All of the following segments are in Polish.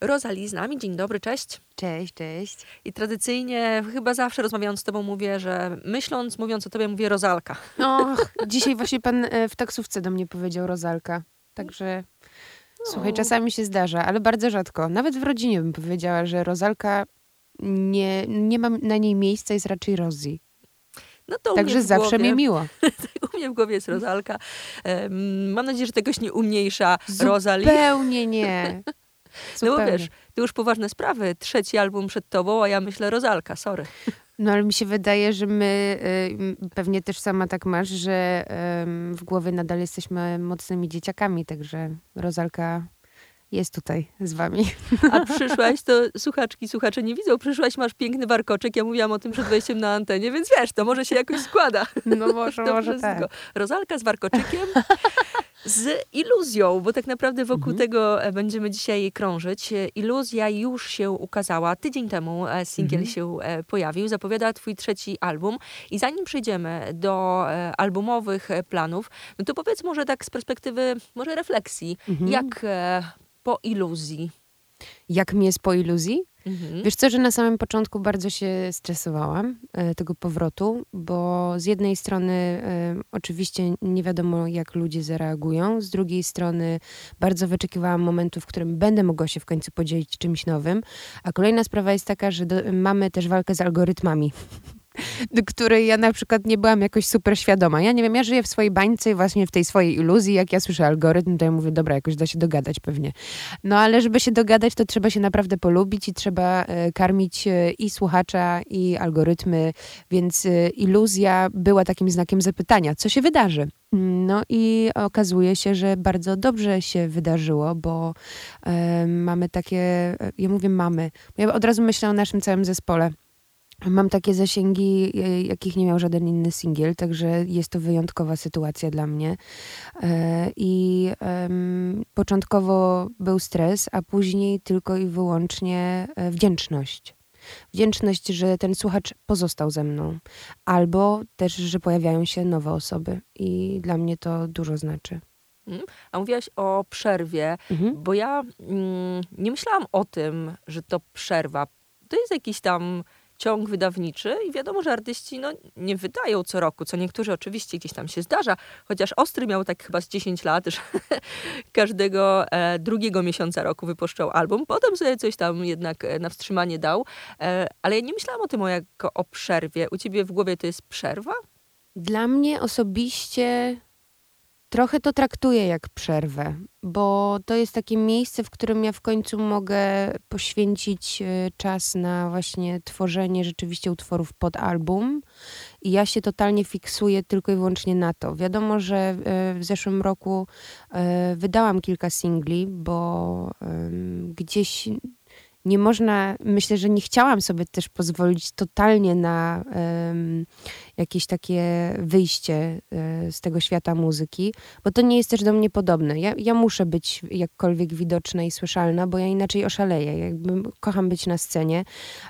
Rozali z nami. Dzień dobry, cześć. Cześć, cześć. I tradycyjnie, chyba zawsze rozmawiając z tobą mówię, że myśląc, mówiąc o tobie mówię Rozalka. Och, dzisiaj właśnie pan e, w taksówce do mnie powiedział Rozalka. Także słuchaj, czasami się zdarza, ale bardzo rzadko. Nawet w rodzinie bym powiedziała, że Rozalka nie, nie mam na niej miejsca, jest raczej Rozi. No Także zawsze mi miło. U mnie w głowie jest Rozalka. Em, Mam nadzieję, że tegoś nie umniejsza Rozali. Zupełnie nie. No bo wiesz, ty już poważne sprawy. Trzeci album przed tobą, a ja myślę Rozalka, sorry. No ale mi się wydaje, że my, y, pewnie też sama tak masz, że w głowie nadal jesteśmy mocnymi dzieciakami, także Rozalka jest tutaj z wami. A przyszłaś, to słuchaczki, słuchacze nie widzą, przyszłaś, masz piękny warkoczek, ja mówiłam o tym przed wejściem na antenie, więc wiesz, to może się jakoś składa. No może, To może wszystko. tak. Rozalka z warkoczykiem, z iluzją, bo tak naprawdę wokół Mhm. tego e, będziemy dzisiaj krążyć. E, Iluzja już się ukazała, tydzień temu e, singiel Mhm. się pojawił, zapowiada twój trzeci album i zanim przejdziemy do albumowych planów, no to powiedz może tak z perspektywy może refleksji, Mhm. jak po iluzji? Jak mi jest po iluzji? Mhm. Wiesz co, że na samym początku bardzo się stresowałam e, tego powrotu, bo z jednej strony e, oczywiście nie wiadomo, jak ludzie zareagują, z drugiej strony bardzo wyczekiwałam momentu, w którym będę mogła się w końcu podzielić czymś nowym, a kolejna sprawa jest taka, że do, mamy też walkę z algorytmami. której ja na przykład nie byłam jakoś super świadoma. Ja nie wiem, ja żyję w swojej bańce i właśnie w tej swojej iluzji. Jak ja słyszę algorytm, to ja mówię, dobra, jakoś da się dogadać pewnie. No ale żeby się dogadać, to trzeba się naprawdę polubić i trzeba e, karmić e, i słuchacza, i algorytmy, więc e, iluzja była takim znakiem zapytania, co się wydarzy. No i okazuje się, że bardzo dobrze się wydarzyło, bo mamy takie, ja mówię mamy, ja od razu myślę o naszym całym zespole. Mam takie zasięgi, e, jakich nie miał żaden inny singiel, także jest to wyjątkowa sytuacja dla mnie. E, I początkowo był stres, a później tylko i wyłącznie e, wdzięczność. Wdzięczność, że ten słuchacz pozostał ze mną, albo też, że pojawiają się nowe osoby. I dla mnie to dużo znaczy. A mówiłaś o przerwie, Mhm. bo ja mm, nie myślałam o tym, że to przerwa. To jest jakiś tam ciąg wydawniczy i wiadomo, że artyści no, nie wydają co roku, co niektórzy oczywiście gdzieś tam się zdarza, chociaż Ostry miał tak chyba z 10 lat, że każdego e, drugiego miesiąca roku wypuszczał album, potem sobie coś tam jednak e, na wstrzymanie dał, e, ale ja nie myślałam o tym jako o przerwie. U ciebie w głowie to jest przerwa? Dla mnie osobiście trochę to traktuję jak przerwę, bo to jest takie miejsce, w którym ja w końcu mogę poświęcić e, czas na właśnie tworzenie rzeczywiście utworów pod album. I ja się totalnie fiksuję tylko i wyłącznie na to. Wiadomo, że e, w zeszłym roku e, wydałam kilka singli, bo gdzieś nie można, myślę, że nie chciałam sobie też pozwolić totalnie na em, jakieś takie wyjście e, z tego świata muzyki, bo to nie jest też do mnie podobne. Ja, ja muszę być jakkolwiek widoczna i słyszalna, bo ja inaczej oszaleję. Jakby kocham być na scenie,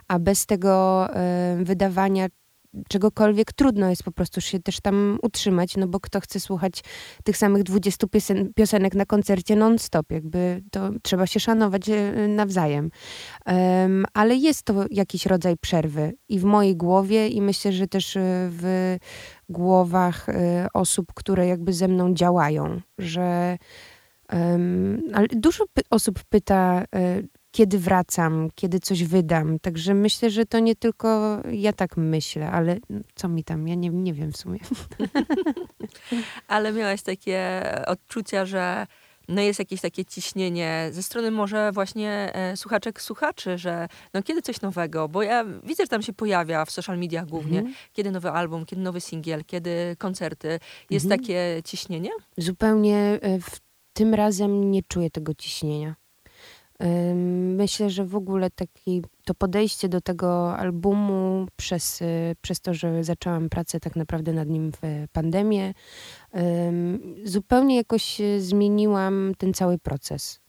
a bez tego e, wydawania czegokolwiek trudno jest po prostu się też tam utrzymać, no bo kto chce słuchać tych samych 20 piosen piosenek na koncercie non-stop, jakby to trzeba się szanować e, nawzajem. Em, ale jest to jakiś rodzaj przerwy i w mojej głowie i myślę, że też e, w głowach e, osób, które jakby ze mną działają, że em, ale dużo osób pyta, kiedy wracam, kiedy coś wydam. Także myślę, że to nie tylko ja tak myślę, ale co mi tam, ja nie, nie wiem w sumie. Ale miałaś takie odczucia, że no jest jakieś takie ciśnienie ze strony może właśnie e, słuchaczek, słuchaczy, że no kiedy coś nowego, bo ja widzę, że tam się pojawia w social mediach głównie, Mhm. kiedy nowy album, kiedy nowy singiel, kiedy koncerty. Jest Mhm. takie ciśnienie? Zupełnie e, w tym razem nie czuję tego ciśnienia. Myślę, że w ogóle taki, to podejście do tego albumu przez, y, przez to, że zaczęłam pracę tak naprawdę nad nim w pandemię, ym, zupełnie jakoś y, zmieniłam ten cały proces.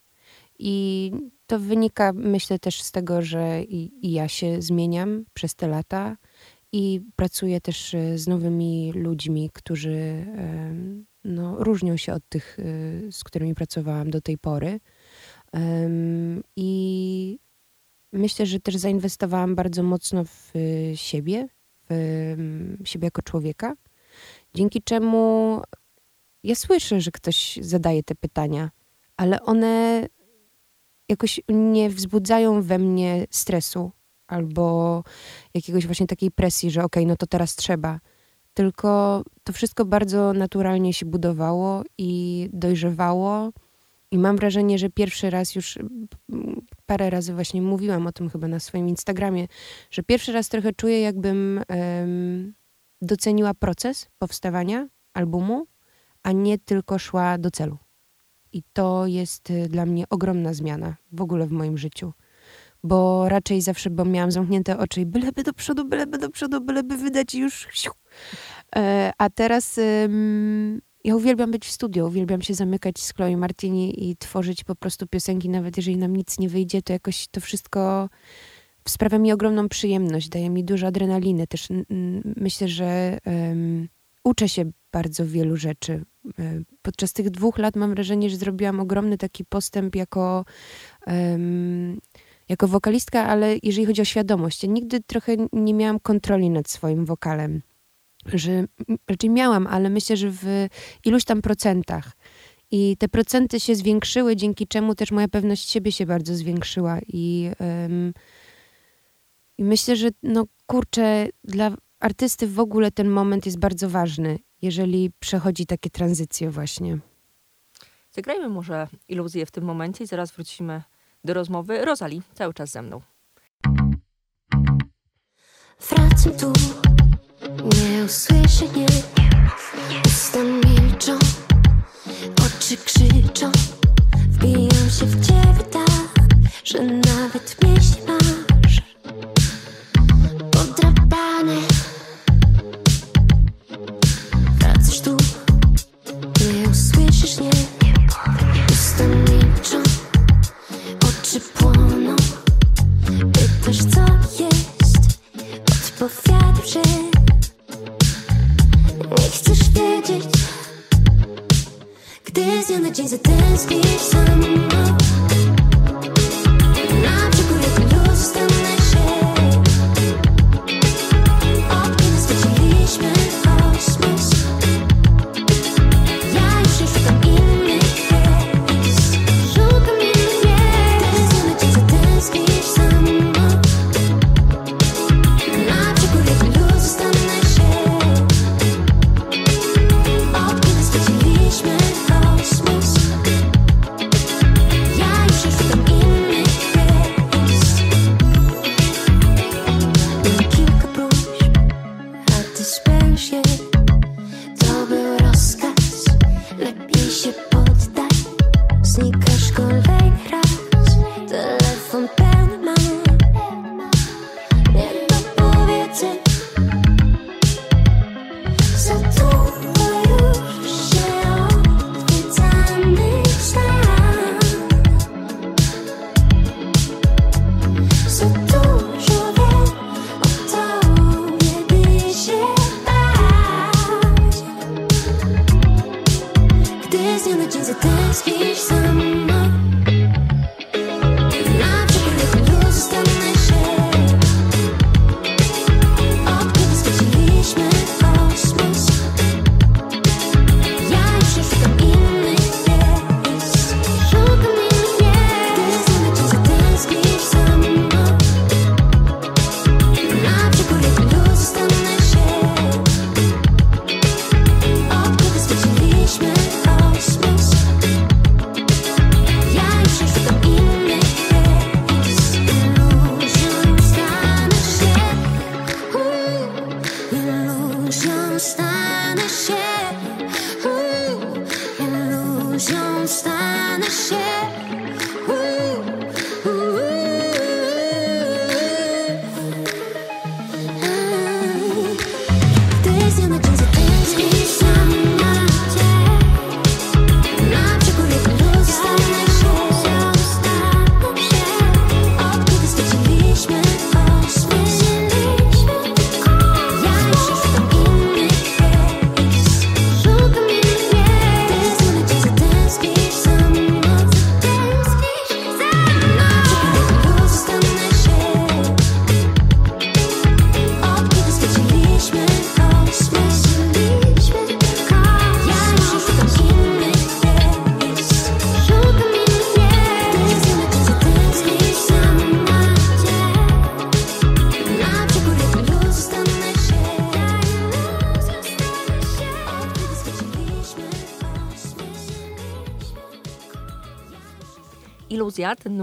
I to wynika, myślę, też z tego, że i, i ja się zmieniam przez te lata i pracuję też y, z nowymi ludźmi, którzy no, różnią się od tych, y, z którymi pracowałam do tej pory. I myślę, że też zainwestowałam bardzo mocno w siebie, w siebie jako człowieka, dzięki czemu ja słyszę, że ktoś zadaje te pytania, ale one jakoś nie wzbudzają we mnie stresu albo jakiegoś właśnie takiej presji, że okej, okay, no to teraz trzeba. Tylko to wszystko bardzo naturalnie się budowało i dojrzewało. I mam wrażenie, że pierwszy raz już parę razy właśnie mówiłam o tym chyba na swoim Instagramie, że pierwszy raz trochę czuję, jakbym um, doceniła proces powstawania albumu, a nie tylko szła do celu. I to jest y, dla mnie ogromna zmiana w ogóle w moim życiu. Bo raczej zawsze, bo miałam zamknięte oczy i byleby do przodu, byleby do przodu, byleby wydać już. E, a teraz ja uwielbiam być w studio, uwielbiam się zamykać z Chloe Martini i tworzyć po prostu piosenki, nawet jeżeli nam nic nie wyjdzie, to jakoś to wszystko sprawia mi ogromną przyjemność, daje mi dużo adrenaliny. Też myślę, że um, uczę się bardzo wielu rzeczy. E, podczas tych dwóch lat mam wrażenie, że zrobiłam ogromny taki postęp jako, um, jako wokalistka, ale jeżeli chodzi o świadomość, ja nigdy trochę nie miałam kontroli nad swoim wokalem. Że raczej miałam, ale myślę, że w iluś tam procentach. I te procenty się zwiększyły, dzięki czemu też moja pewność siebie się bardzo zwiększyła. I, um, i myślę, że no kurczę, dla artysty w ogóle ten moment jest bardzo ważny jeżeli przechodzi takie tranzycje właśnie. Zagrajmy może iluzję w tym momencie i zaraz wrócimy do rozmowy. Rozali, cały czas ze mną. Wracam tu, nie usłyszę, nie, usta milczą, oczy krzyczą, wbijam się w ciebie tak, że nawet myśli masz podrapane.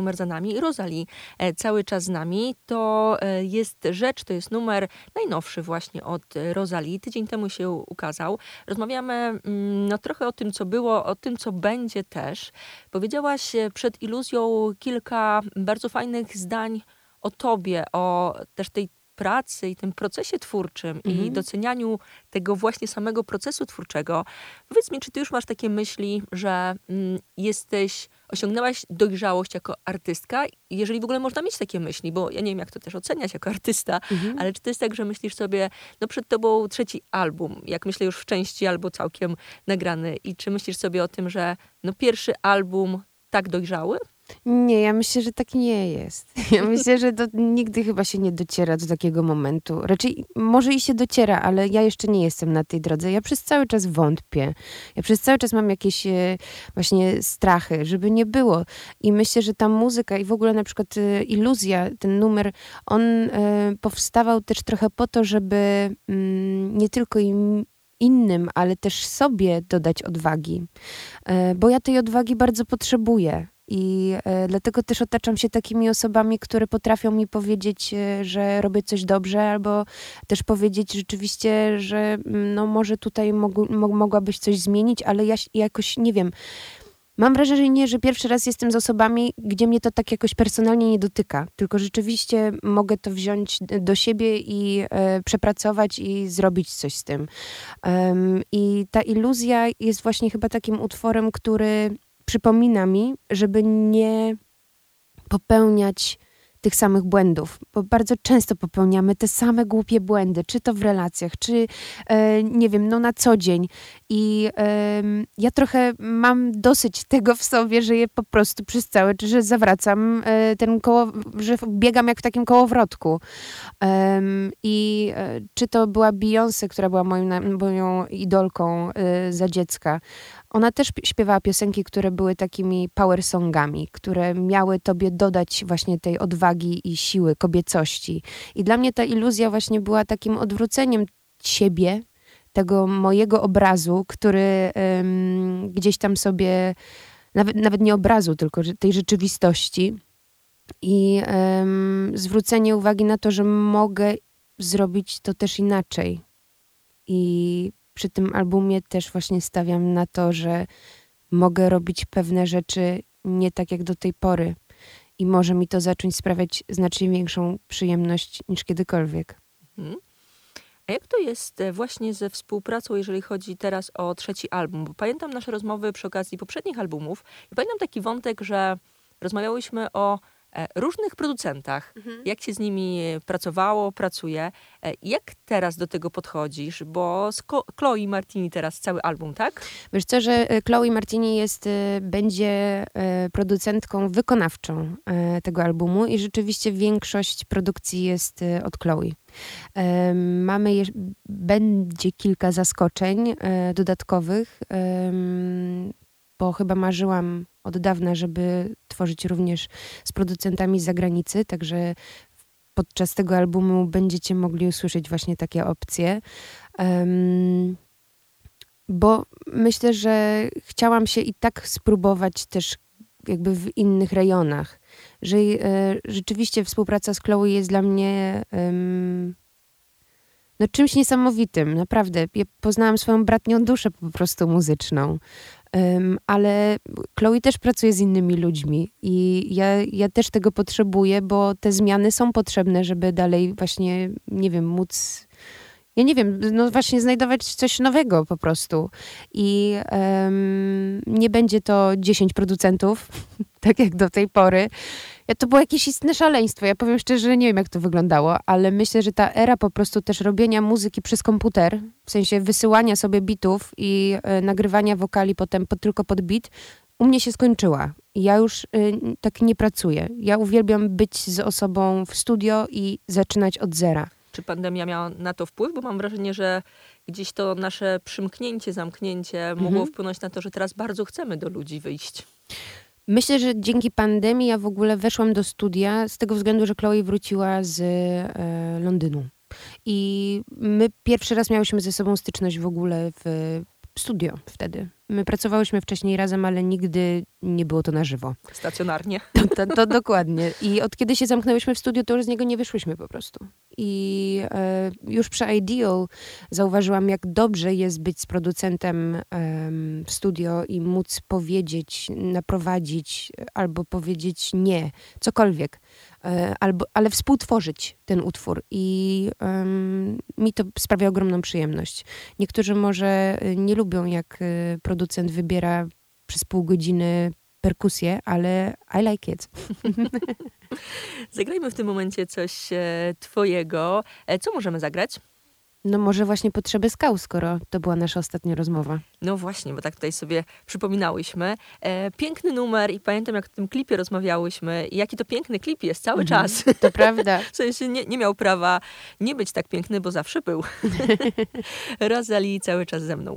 Numer za nami, Rosalie cały czas z nami. To jest rzecz, to jest numer najnowszy właśnie od Rosalie. Tydzień temu się ukazał. Rozmawiamy mm, no, trochę o tym, co było, o tym, co będzie też. Powiedziałaś przed Iluzją kilka bardzo fajnych zdań o tobie, o też tej pracy i tym procesie twórczym mhm. i docenianiu tego właśnie samego procesu twórczego. Powiedz mi, czy ty już masz takie myśli, że mm, jesteś, osiągnęłaś dojrzałość jako artystka? Jeżeli w ogóle można mieć takie myśli, bo ja nie wiem, jak to też oceniać jako artysta, mhm. ale czy to jest tak, że myślisz sobie, no przed tobą trzeci album, jak myślę już w części albo całkiem nagrany i czy myślisz sobie o tym, że no pierwszy album tak dojrzały? Nie, ja myślę, że tak nie jest. Ja myślę, że to nigdy chyba się nie dociera do takiego momentu. Raczej może i się dociera, ale ja jeszcze nie jestem na tej drodze. Ja przez cały czas wątpię. Ja przez cały czas mam jakieś e, właśnie strachy, żeby nie było. I myślę, że ta muzyka i w ogóle na przykład e, iluzja, ten numer, on e, powstawał też trochę po to, żeby mm, nie tylko im innym, ale też sobie dodać odwagi. Bo ja tej odwagi bardzo potrzebuję. I e, dlatego też otaczam się takimi osobami, które potrafią mi powiedzieć, e, że robię coś dobrze, albo też powiedzieć rzeczywiście, że mm, no może tutaj mogu, mogłabyś coś zmienić, ale ja jakoś nie wiem. Mam wrażenie, że pierwszy raz jestem z osobami, gdzie mnie to tak jakoś personalnie nie dotyka, tylko rzeczywiście mogę to wziąć do siebie i e, przepracować i zrobić coś z tym. Um, I ta iluzja jest właśnie chyba takim utworem, który przypomina mi, żeby nie popełniać tych samych błędów, bo bardzo często popełniamy te same głupie błędy, czy to w relacjach, czy e, nie wiem, no na co dzień. I e, ja trochę mam dosyć tego w sobie, że je po prostu przez całe, że zawracam e, ten koło, że biegam jak w takim kołowrotku. I e, czy to była Beyoncé, która była moją idolką e, za dziecka, ona też śpiewała piosenki, które były takimi power songami, które miały tobie dodać właśnie tej odwagi i siły, kobiecości. I dla mnie ta iluzja właśnie była takim odwróceniem siebie, tego mojego obrazu, który um, gdzieś tam sobie, nawet, nawet nie obrazu, tylko tej rzeczywistości. I um, zwrócenie uwagi na to, że mogę zrobić to też inaczej. I przy tym albumie też właśnie stawiam na to, że mogę robić pewne rzeczy nie tak jak do tej pory i może mi to zacząć sprawiać znacznie większą przyjemność niż kiedykolwiek. Mhm. A jak to jest e, właśnie ze współpracą, jeżeli chodzi teraz o trzeci album? Bo pamiętam nasze rozmowy przy okazji poprzednich albumów i pamiętam taki wątek, że rozmawiałyśmy o różnych producentach. Mhm. Jak się z nimi pracowało, pracuje. E, jak teraz do tego podchodzisz? Bo z Chloe Martini teraz cały album, tak? Wiesz co, że e, Chloe Martini jest, będzie producentką wykonawczą tego albumu i rzeczywiście większość produkcji jest od Chloe. Mamy, je, będzie kilka zaskoczeń dodatkowych, bo chyba marzyłam od dawna, żeby tworzyć również z producentami z zagranicy, także podczas tego albumu będziecie mogli usłyszeć właśnie takie opcje. Um, bo myślę, że chciałam się i tak spróbować też jakby w innych rejonach. Że e, rzeczywiście współpraca z Chloe jest dla mnie no, czymś niesamowitym, naprawdę. Ja poznałam swoją bratnią duszę po prostu muzyczną. Um, ale Chloe też pracuje z innymi ludźmi i ja, ja też tego potrzebuję, bo te zmiany są potrzebne, żeby dalej właśnie, nie wiem, móc ja nie wiem, no właśnie znajdować coś nowego po prostu. I um, nie będzie to 10 producentów, tak jak do tej pory. Ja, to było jakieś istne szaleństwo. Ja powiem szczerze, że nie wiem, jak to wyglądało, ale myślę, że ta era po prostu też robienia muzyki przez komputer, w sensie wysyłania sobie bitów i y, nagrywania wokali potem po, tylko pod bit, u mnie się skończyła. Ja już y, tak nie pracuję. Ja uwielbiam być z osobą w studio i zaczynać od zera. Czy pandemia miała na to wpływ? Bo mam wrażenie, że gdzieś to nasze przymknięcie, zamknięcie mogło mhm. wpłynąć na to, że teraz bardzo chcemy do ludzi wyjść. Myślę, że dzięki pandemii ja w ogóle weszłam do studia z tego względu, że Chloe wróciła z e, Londynu. I my pierwszy raz miałyśmy ze sobą styczność w ogóle w studio wtedy. My pracowałyśmy wcześniej razem, ale nigdy nie było to na żywo. Stacjonarnie. To, to, to dokładnie. I od kiedy się zamknęłyśmy w studiu, to już z niego nie wyszłyśmy po prostu. I e, już przy Ideal zauważyłam, jak dobrze jest być z producentem e, w studio i móc powiedzieć, naprowadzić albo powiedzieć nie, cokolwiek. E, albo, ale współtworzyć ten utwór i mi to sprawia ogromną przyjemność. Niektórzy może e, nie lubią, jak e, producent wybiera przez pół godziny perkusję, ale I like it. Zagrajmy w tym momencie coś twojego. Co możemy zagrać? No może właśnie potrzeby skał, skoro to była nasza ostatnia rozmowa. No właśnie, bo tak tutaj sobie przypominałyśmy. E, piękny numer i pamiętam, jak w tym klipie rozmawiałyśmy, jaki to piękny klip jest cały mhm, czas. To prawda. w sensie nie, nie miał prawa nie być tak piękny, bo zawsze był. Rozali cały czas ze mną.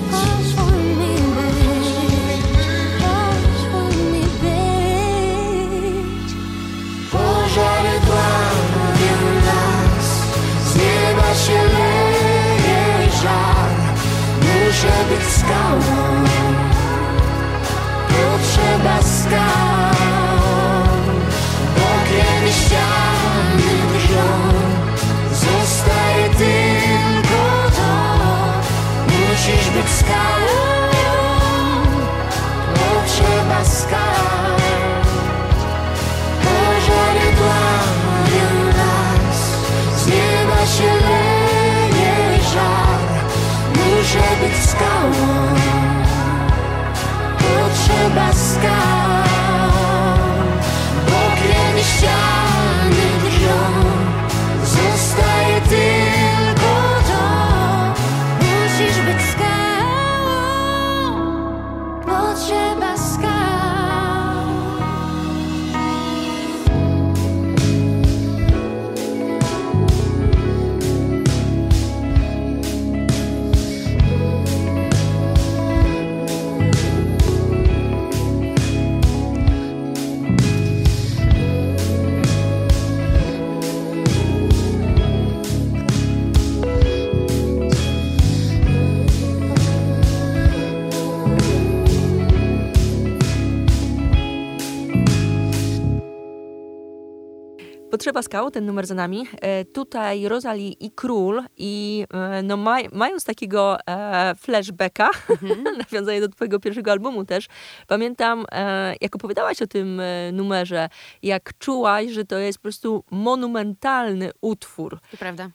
Potrzeba skał, ten numer za nami. E, tutaj Rosalie i Król i e, no, maj, mając takiego e, flashbacka, mhm. nawiązanie do twojego pierwszego albumu też, pamiętam, e, jak opowiadałaś o tym e, numerze, jak czułaś, że to jest po prostu monumentalny utwór. To prawda.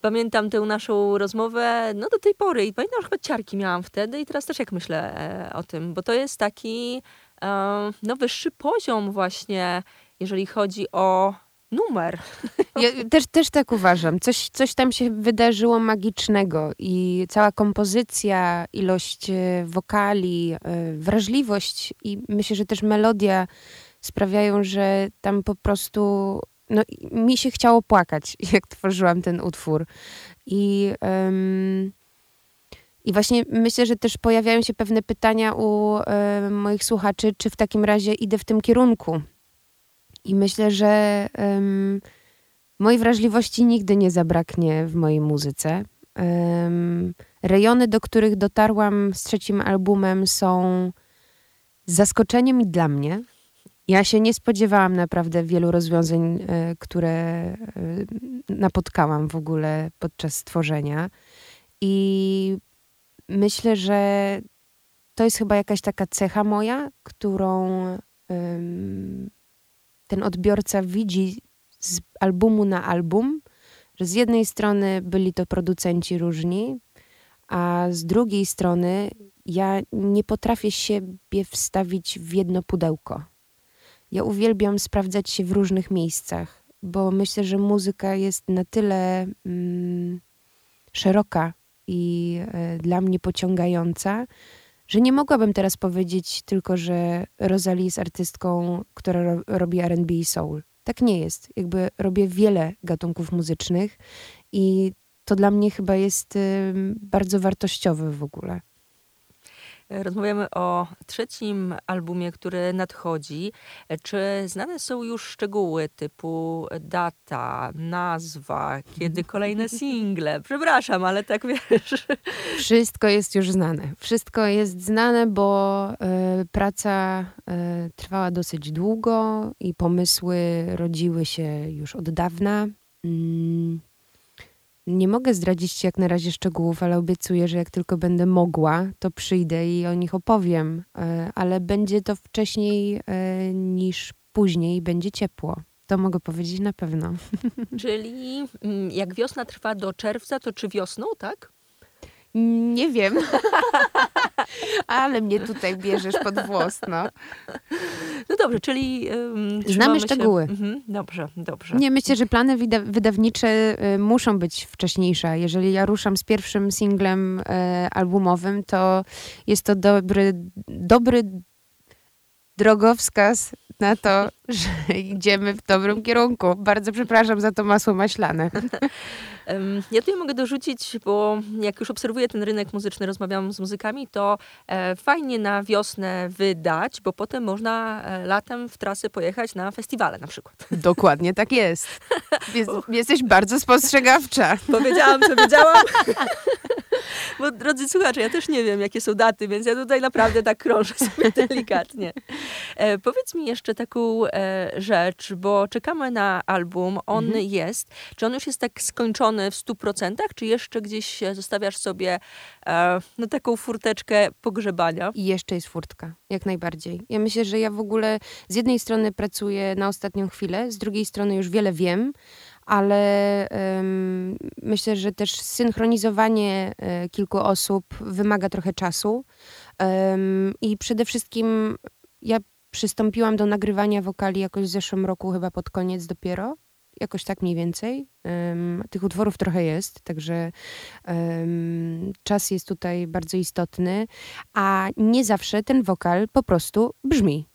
Pamiętam tę naszą rozmowę, no do tej pory i pamiętam, że chyba ciarki miałam wtedy i teraz też jak myślę e, o tym, bo to jest taki no, wyższy poziom właśnie, jeżeli chodzi o numer. Ja też, też tak uważam. Coś, coś tam się wydarzyło magicznego i cała kompozycja, ilość e, wokali, e, wrażliwość i myślę, że też melodia sprawiają, że tam po prostu no, mi się chciało płakać, jak tworzyłam ten utwór. I, um, i właśnie myślę, że też pojawiają się pewne pytania u um, moich słuchaczy, czy w takim razie idę w tym kierunku. I myślę, że um, mojej wrażliwości nigdy nie zabraknie w mojej muzyce. rejony, do których dotarłam z trzecim albumem, są zaskoczeniem dla mnie. Ja się nie spodziewałam naprawdę wielu rozwiązań, e, które e, napotkałam w ogóle podczas tworzenia. I myślę, że to jest chyba jakaś taka cecha moja, którą ten odbiorca widzi z albumu na album, że z jednej strony byli to producenci różni, a z drugiej strony ja nie potrafię siebie wstawić w jedno pudełko. Ja uwielbiam sprawdzać się w różnych miejscach, bo myślę, że muzyka jest na tyle mm, szeroka i y, dla mnie pociągająca, że nie mogłabym teraz powiedzieć tylko, że Rosalie jest artystką, która ro robi R&B i soul. Tak nie jest. Jakby robię wiele gatunków muzycznych i to dla mnie chyba jest y, bardzo wartościowe w ogóle. Rozmawiamy o trzecim albumie, który nadchodzi. Czy znane są już szczegóły typu data, nazwa, kiedy kolejne single? Przepraszam, ale tak wiesz. Wszystko jest już znane. Wszystko jest znane, bo y, praca y, trwała dosyć długo i pomysły rodziły się już od dawna. Mm. Nie mogę zdradzić Ci jak na razie szczegółów, ale obiecuję, że jak tylko będę mogła, to przyjdę i o nich opowiem. E, ale będzie to wcześniej e, niż później, będzie ciepło. To mogę powiedzieć na pewno. Czyli mm, jak wiosna trwa do czerwca, to czy wiosną, tak? Nie wiem. Ale mnie tutaj bierzesz pod włos, no. No dobrze, czyli... Um, Znamy szczegóły. Mhm, dobrze, dobrze. Nie, myślę, że plany wydawnicze y, muszą być wcześniejsze. Jeżeli ja ruszam z pierwszym singlem y, albumowym, to jest to dobry, dobry drogowskaz na to, że idziemy w dobrym kierunku. Bardzo przepraszam za to masło maślane. Ja tutaj mogę dorzucić, bo jak już obserwuję ten rynek muzyczny, rozmawiam z muzykami, to e, fajnie na wiosnę wydać, bo potem można e, latem w trasy pojechać na festiwale na przykład. Dokładnie tak jest. jest jesteś bardzo spostrzegawcza. Powiedziałam, co wiedziałam. Bo drodzy słuchacze, ja też nie wiem, jakie są daty, więc ja tutaj naprawdę tak krążę sobie delikatnie. E, powiedz mi jeszcze taką e, rzecz, bo czekamy na album, on mhm. jest. Czy on już jest tak skończony w 100%, czy jeszcze gdzieś zostawiasz sobie e, no, taką furteczkę pogrzebania? I jeszcze jest furtka, jak najbardziej. Ja myślę, że ja w ogóle z jednej strony pracuję na ostatnią chwilę, z drugiej strony już wiele wiem, ale um, myślę, że też synchronizowanie um, kilku osób wymaga trochę czasu. Um, I przede wszystkim ja przystąpiłam do nagrywania wokali jakoś w zeszłym roku, chyba pod koniec dopiero. Jakoś tak mniej więcej. tych utworów trochę jest, także czas jest tutaj bardzo istotny, a nie zawsze ten wokal po prostu brzmi.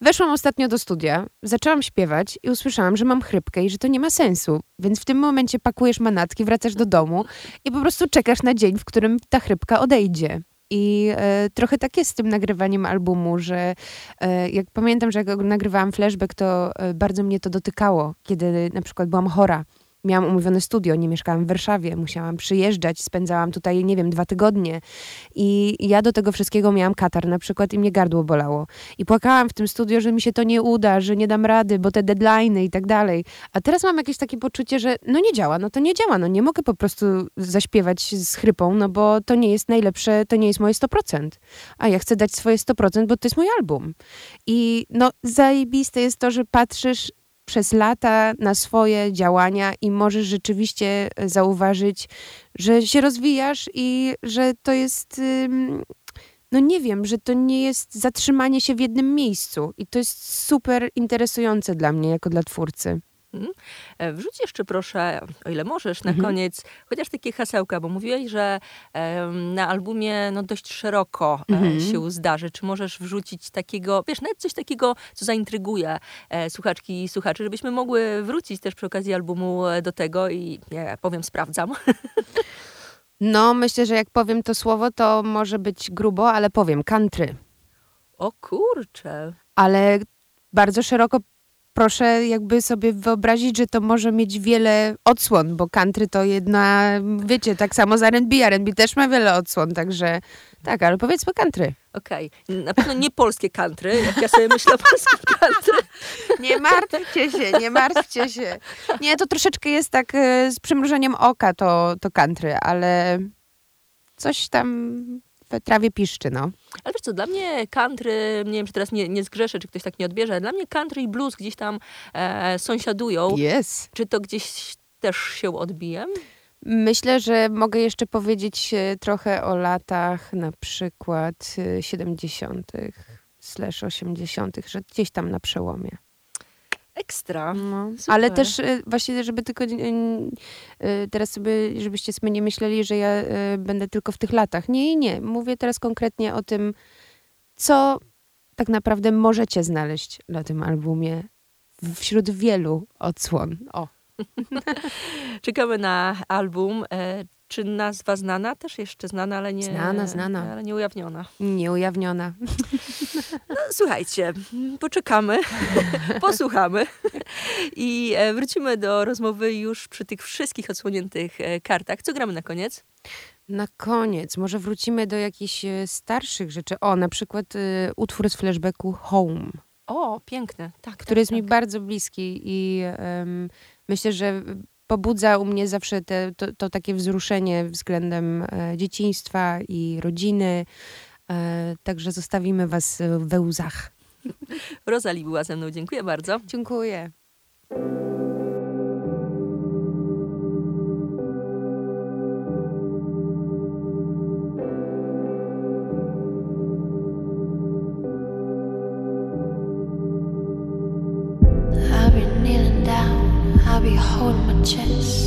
Weszłam ostatnio do studia, zaczęłam śpiewać i usłyszałam, że mam chrypkę i że to nie ma sensu. Więc w tym momencie pakujesz manatki, wracasz do domu i po prostu czekasz na dzień, w którym ta chrypka odejdzie. I e, trochę tak jest z tym nagrywaniem albumu, że e, jak pamiętam, że jak nagrywałam flashback, to e, bardzo mnie to dotykało, kiedy na przykład byłam chora miałam umówione studio, nie mieszkałam w Warszawie, musiałam przyjeżdżać, spędzałam tutaj, nie wiem, dwa tygodnie. I ja do tego wszystkiego miałam katar na przykład i mnie gardło bolało. I płakałam w tym studio, że mi się to nie uda, że nie dam rady, bo te deadline'y i tak dalej. A teraz mam jakieś takie poczucie, że no nie działa, no to nie działa, no nie mogę po prostu zaśpiewać z chrypą, no bo to nie jest najlepsze, to nie jest moje 100%. A ja chcę dać swoje 100%, bo to jest mój album. I no zajebiste jest to, że patrzysz przez lata na swoje działania i możesz rzeczywiście zauważyć, że się rozwijasz i że to jest. No nie wiem, że to nie jest zatrzymanie się w jednym miejscu. I to jest super interesujące dla mnie, jako dla twórcy. Mhm. E, wrzuć jeszcze proszę, o ile możesz, na mhm. koniec chociaż takie hasełka, bo mówiłeś, że na albumie no, dość szeroko e, mhm. się zdarzy. Czy możesz wrzucić takiego, wiesz, nawet coś takiego, co zaintryguje e, słuchaczki i słuchaczy, żebyśmy mogły wrócić też przy okazji albumu do tego i nie powiem, sprawdzam. No, myślę, że jak powiem to słowo, to może być grubo, ale powiem country. O kurczę. Ale bardzo szeroko proszę jakby sobie wyobrazić, że to może mieć wiele odsłon, bo country to jedna, wiecie, tak samo z R&B, R&B też ma wiele odsłon, także tak, ale powiedzmy country. Okej, okay. na pewno nie polskie country, jak ja sobie myślę o polskim country. Nie martwcie się, nie martwcie się. Nie, to troszeczkę jest tak e, z przymrużeniem oka to, to country, ale coś tam trawie piszczy, no. Ale wiesz co, dla mnie country, nie wiem, czy teraz nie, nie zgrzeszę, czy ktoś tak nie odbierze, dla mnie country i blues gdzieś tam e, sąsiadują. Yes. Czy to gdzieś też się odbije? Myślę, że mogę jeszcze powiedzieć e, trochę o latach na przykład 70. slash 80., że gdzieś tam na przełomie. Ekstra. No, ale też y, właśnie, żeby tylko y, y, teraz sobie, żebyście sobie nie myśleli, że ja będę tylko w tych latach. Nie, nie. Mówię teraz konkretnie o tym, co tak naprawdę możecie znaleźć na tym albumie wśród wielu odsłon. O. Czekamy na album. Czy nazwa znana? Też jeszcze znana, ale nie... Znana, znana. Ale nie ujawniona. Nie ujawniona. No, słuchajcie, poczekamy, posłuchamy i e, wrócimy do rozmowy już przy tych wszystkich odsłoniętych e, kartach. Co gramy na koniec? Na koniec, może wrócimy do jakichś e, starszych rzeczy. O, na przykład y, utwór z flashbacku Home. O, piękne, tak. Który tak, jest tak. mi bardzo bliski i um, myślę, że pobudza u mnie zawsze te, to, to, takie wzruszenie względem e, dzieciństwa i rodziny. E, także zostawimy Was we łzach. Rozali była ze mną. Dziękuję bardzo. Dziękuję. chest.